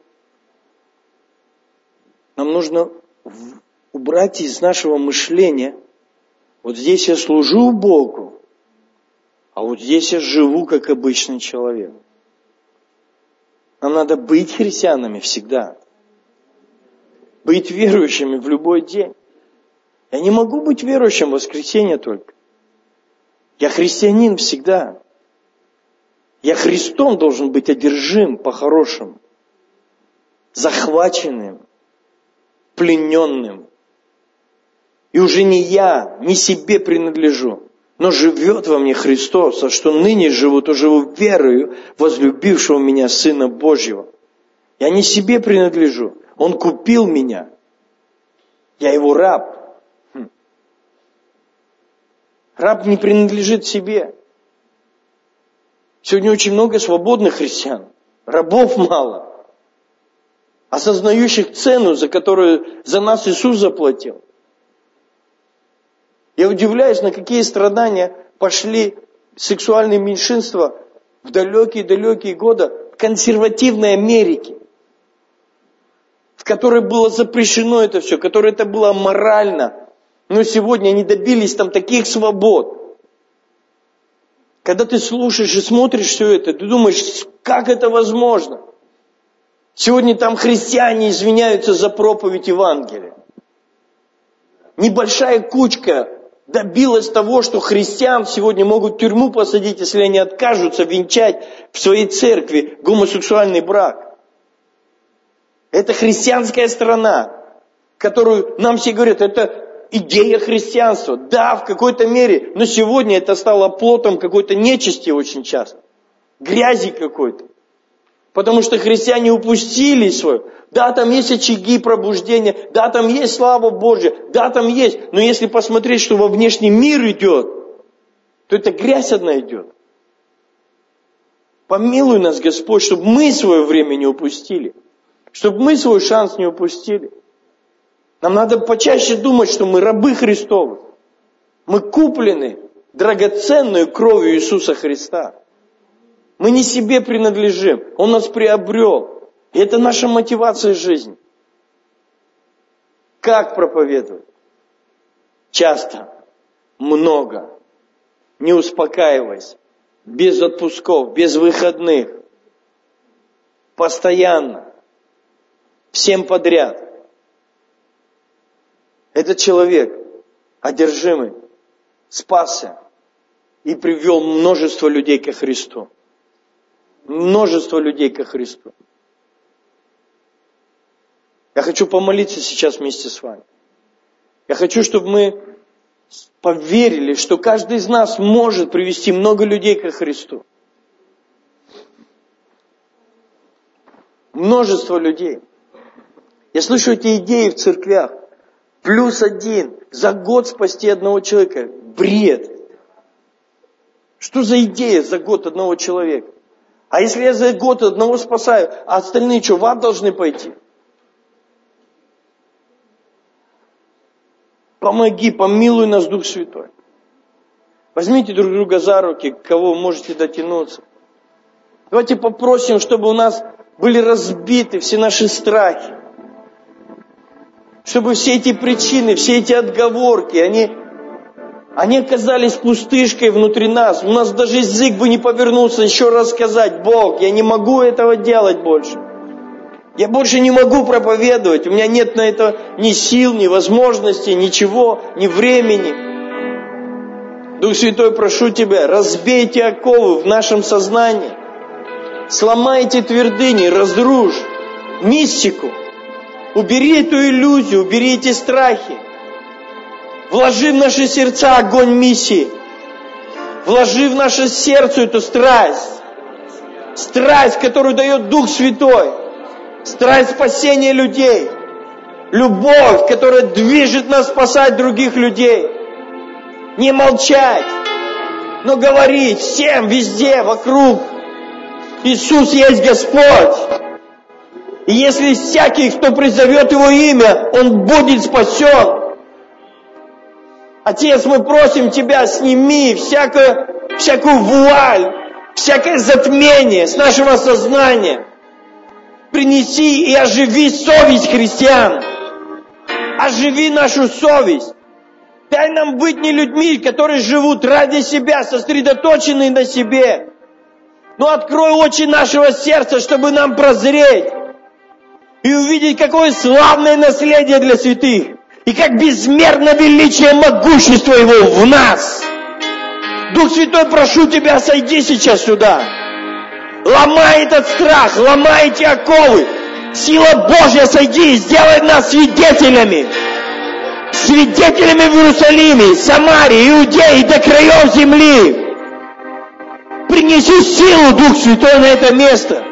Нам нужно убрать из нашего мышления, вот здесь я служу Богу, а вот здесь я живу как обычный человек. Нам надо быть христианами всегда. Быть верующими в любой день. Я не могу быть верующим в воскресенье только. Я христианин всегда. Я Христом должен быть одержим по-хорошему. Захваченным, плененным. И уже не я, не себе принадлежу, но живет во мне Христос, а что ныне живу, то живу верою возлюбившего меня Сына Божьего. Я не себе принадлежу, Он купил меня. Я Его раб. Хм. Раб не принадлежит себе. Сегодня очень много свободных христиан, рабов мало, осознающих цену, за которую за нас Иисус заплатил. Я удивляюсь, на какие страдания пошли сексуальные меньшинства в далекие-далекие годы консервативной Америки, в которой было запрещено это все, в которой это было морально. Но сегодня они добились там таких свобод. Когда ты слушаешь и смотришь все это, ты думаешь, как это возможно? Сегодня там христиане извиняются за проповедь Евангелия. Небольшая кучка добилась того, что христиан сегодня могут в тюрьму посадить, если они откажутся венчать в своей церкви гомосексуальный брак. Это христианская страна, которую нам все говорят, это идея христианства. Да, в какой-то мере, но сегодня это стало плотом какой-то нечисти очень часто. Грязи какой-то. Потому что христиане упустили свое. Да, там есть очаги пробуждения, да, там есть слава Божья, да, там есть. Но если посмотреть, что во внешний мир идет, то это грязь одна идет. Помилуй нас, Господь, чтобы мы свое время не упустили. Чтобы мы свой шанс не упустили. Нам надо почаще думать, что мы рабы Христовы. Мы куплены драгоценную кровью Иисуса Христа. Мы не себе принадлежим. Он нас приобрел. И это наша мотивация жизни. Как проповедовать? Часто, много, не успокаиваясь, без отпусков, без выходных, постоянно, всем подряд. Этот человек, одержимый, спасся и привел множество людей ко Христу множество людей ко Христу. Я хочу помолиться сейчас вместе с вами. Я хочу, чтобы мы поверили, что каждый из нас может привести много людей ко Христу. Множество людей. Я слышу эти идеи в церквях. Плюс один. За год спасти одного человека. Бред. Что за идея за год одного человека? А если я за год одного спасаю, а остальные что, в ад должны пойти? Помоги, помилуй нас, Дух Святой. Возьмите друг друга за руки, кого можете дотянуться. Давайте попросим, чтобы у нас были разбиты все наши страхи. Чтобы все эти причины, все эти отговорки, они, они оказались пустышкой внутри нас. У нас даже язык бы не повернулся еще раз сказать, Бог, я не могу этого делать больше. Я больше не могу проповедовать, у меня нет на это ни сил, ни возможностей, ничего, ни времени. Дух Святой, прошу Тебя, разбейте оковы в нашем сознании. Сломайте твердыни, разрушь мистику. Убери эту иллюзию, убери эти страхи. Вложи в наши сердца огонь миссии. Вложи в наше сердце эту страсть. Страсть, которую дает Дух Святой. Страсть спасения людей. Любовь, которая движет нас спасать других людей. Не молчать, но говорить всем, везде, вокруг. Иисус есть Господь. И если всякий, кто призовет Его имя, он будет спасен. Отец, мы просим Тебя, сними всякую, всякую вуаль, всякое затмение с нашего сознания. Принеси и оживи совесть христиан. Оживи нашу совесть. Дай нам быть не людьми, которые живут ради себя, сосредоточенные на себе. Но открой очи нашего сердца, чтобы нам прозреть и увидеть, какое славное наследие для святых, и как безмерно величие могущества Его в нас. Дух Святой, прошу Тебя, сойди сейчас сюда. Ломай этот страх, ломай эти оковы. Сила Божья, сойди и сделай нас свидетелями. Свидетелями в Иерусалиме, Самарии, Иудеи до краев земли. Принеси силу, Дух Святой, на это место.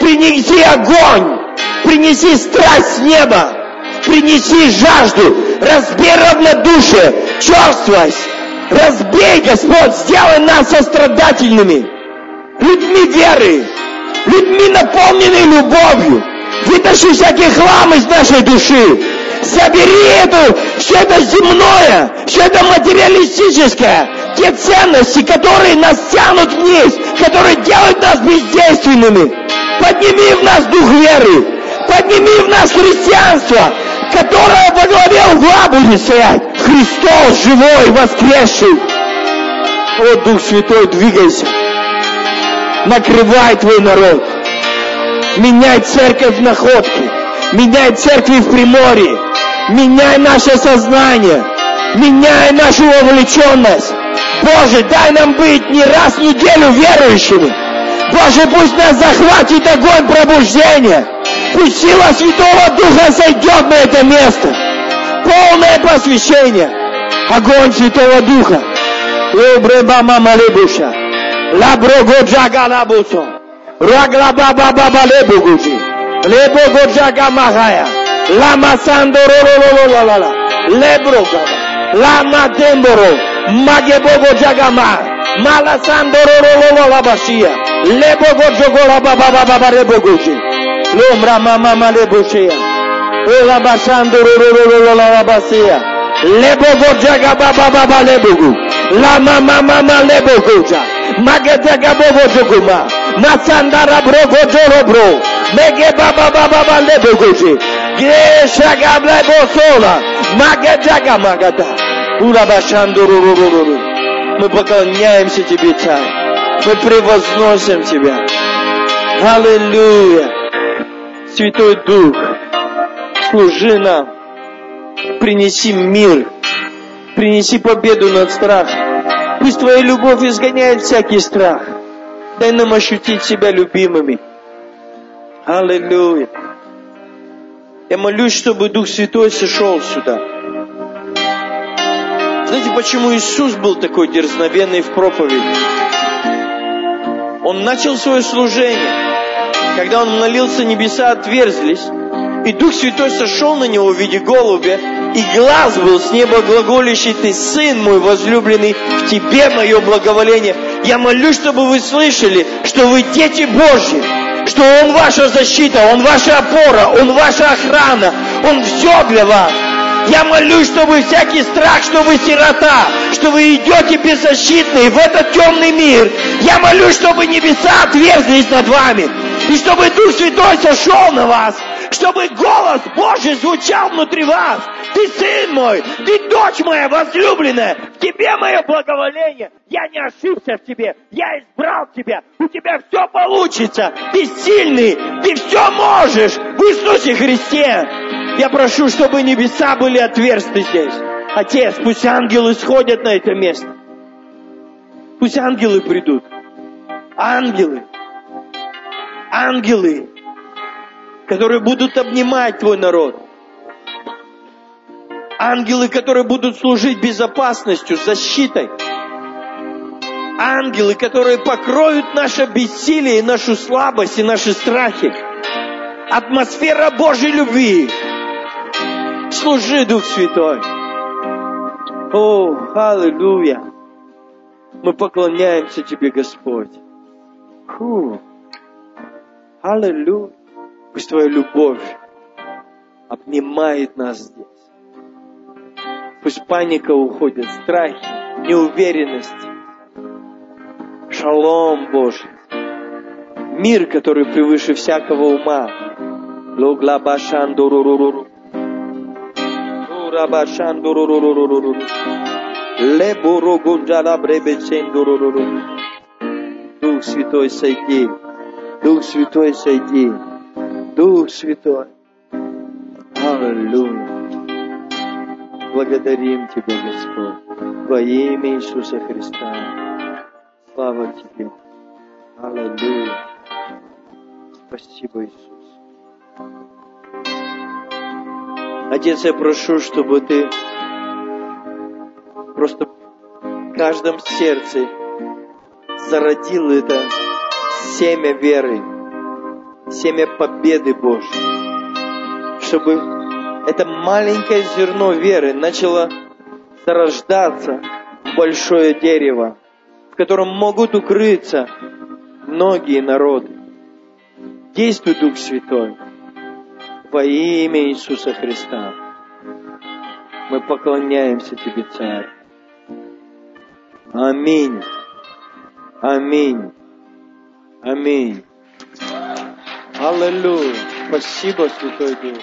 Принеси огонь. Принеси страсть с неба. Принеси жажду. Разбей равнодушие, черствость. Разбей, Господь, сделай нас сострадательными. Людьми веры. Людьми, наполненными любовью. Вытащи всякий хлам из нашей души. Забери эту, все это земное, все это материалистическое, те ценности, которые нас тянут вниз, которые делают нас бездейственными. Подними в нас дух веры, подними в нас христианство, которое во главе угла будет стоять. Христос живой, воскресший. О, Дух Святой, двигайся. Накрывай твой народ. Меняй церковь в находке. Меняй церкви в Приморье. Меняй наше сознание. Меняй нашу вовлеченность. Боже, дай нам быть не раз в неделю верующими. Боже, пусть нас захватит огонь пробуждения. Пусть сила Святого Духа сойдет на это место. Полное посвящение. Огонь Святого Духа. Лебреба мама лебуша. Лаброго джага лабусо. Рагла баба баба лебугучи. Лебого джага махая. Sando ro ro ro ro la la. Lebro gaba. Lama demboro. Magebogo jagama. Mala sando ro ro ro ro la bashia. Lebogo jogo la baba baba baba lebogoji. Lombra mama mama leboshia. Ola basando ro ro ro ro la la basia. Lebogo jaga baba baba lebogu. Lama mama mama lebogoja. Magetaga bogo joguma. Masandara brogo joro bro. Mege baba baba baba lebogoji. Gesha gabla bosola. Магадага магада. Урабашандуруруруру. Мы поклоняемся Тебе, Царь. Мы превозносим Тебя. Аллилуйя. Святой Дух, служи нам. Принеси мир. Принеси победу над страхом. Пусть Твоя любовь изгоняет всякий страх. Дай нам ощутить себя любимыми. Аллилуйя. Я молюсь, чтобы Дух Святой сошел сюда. Знаете, почему Иисус был такой дерзновенный в проповеди? Он начал свое служение. Когда он молился, небеса отверзлись, и Дух Святой сошел на него в виде голубя, и глаз был с неба глаголящий, ты сын мой возлюбленный, в тебе мое благоволение. Я молюсь, чтобы вы слышали, что вы дети Божьи, что Он ваша защита, Он ваша опора, Он ваша охрана, Он все для вас. Я молюсь, чтобы всякий страх, что вы сирота, что вы идете беззащитные в этот темный мир. Я молюсь, чтобы небеса отверзлись над вами. И чтобы Дух Святой сошел на вас. Чтобы голос Божий звучал внутри вас. Ты сын мой, ты дочь моя возлюбленная, в тебе мое благоволение. Я не ошибся в тебе, я избрал тебя, у тебя все получится. Ты сильный, ты все можешь в Иисусе Христе. Я прошу, чтобы небеса были отверсты здесь. Отец, пусть ангелы сходят на это место. Пусть ангелы придут. Ангелы. Ангелы, которые будут обнимать твой народ Ангелы, которые будут служить безопасностью, защитой. Ангелы, которые покроют наше бессилие, нашу слабость и наши страхи. Атмосфера Божьей любви. Служи, Дух Святой. О, аллилуйя. Мы поклоняемся Тебе, Господь. Фу. Аллилуйя. Пусть Твоя любовь обнимает нас здесь. Пусть паника уходит, страхи, неуверенность. Шалом Божий. Мир, который превыше всякого ума. Логлабашан дуруруруру. Урабашан дуруруруруру. Лебуру гунджала бребесен дуруруру. Дух Святой, сойди. Дух Святой, сойди. Дух Святой. Аллилуйя. Благодарим Тебя, Господь, во имя Иисуса Христа. Слава Тебе. Аллилуйя. Спасибо, Иисус. Отец, я прошу, чтобы Ты просто в каждом сердце зародил это семя веры, семя победы Божьей, чтобы это маленькое зерно веры начало зарождаться в большое дерево, в котором могут укрыться многие народы. Действуй, Дух Святой, во имя Иисуса Христа. Мы поклоняемся Тебе, Царь. Аминь. Аминь. Аминь. Аллилуйя. Спасибо, Святой Дух.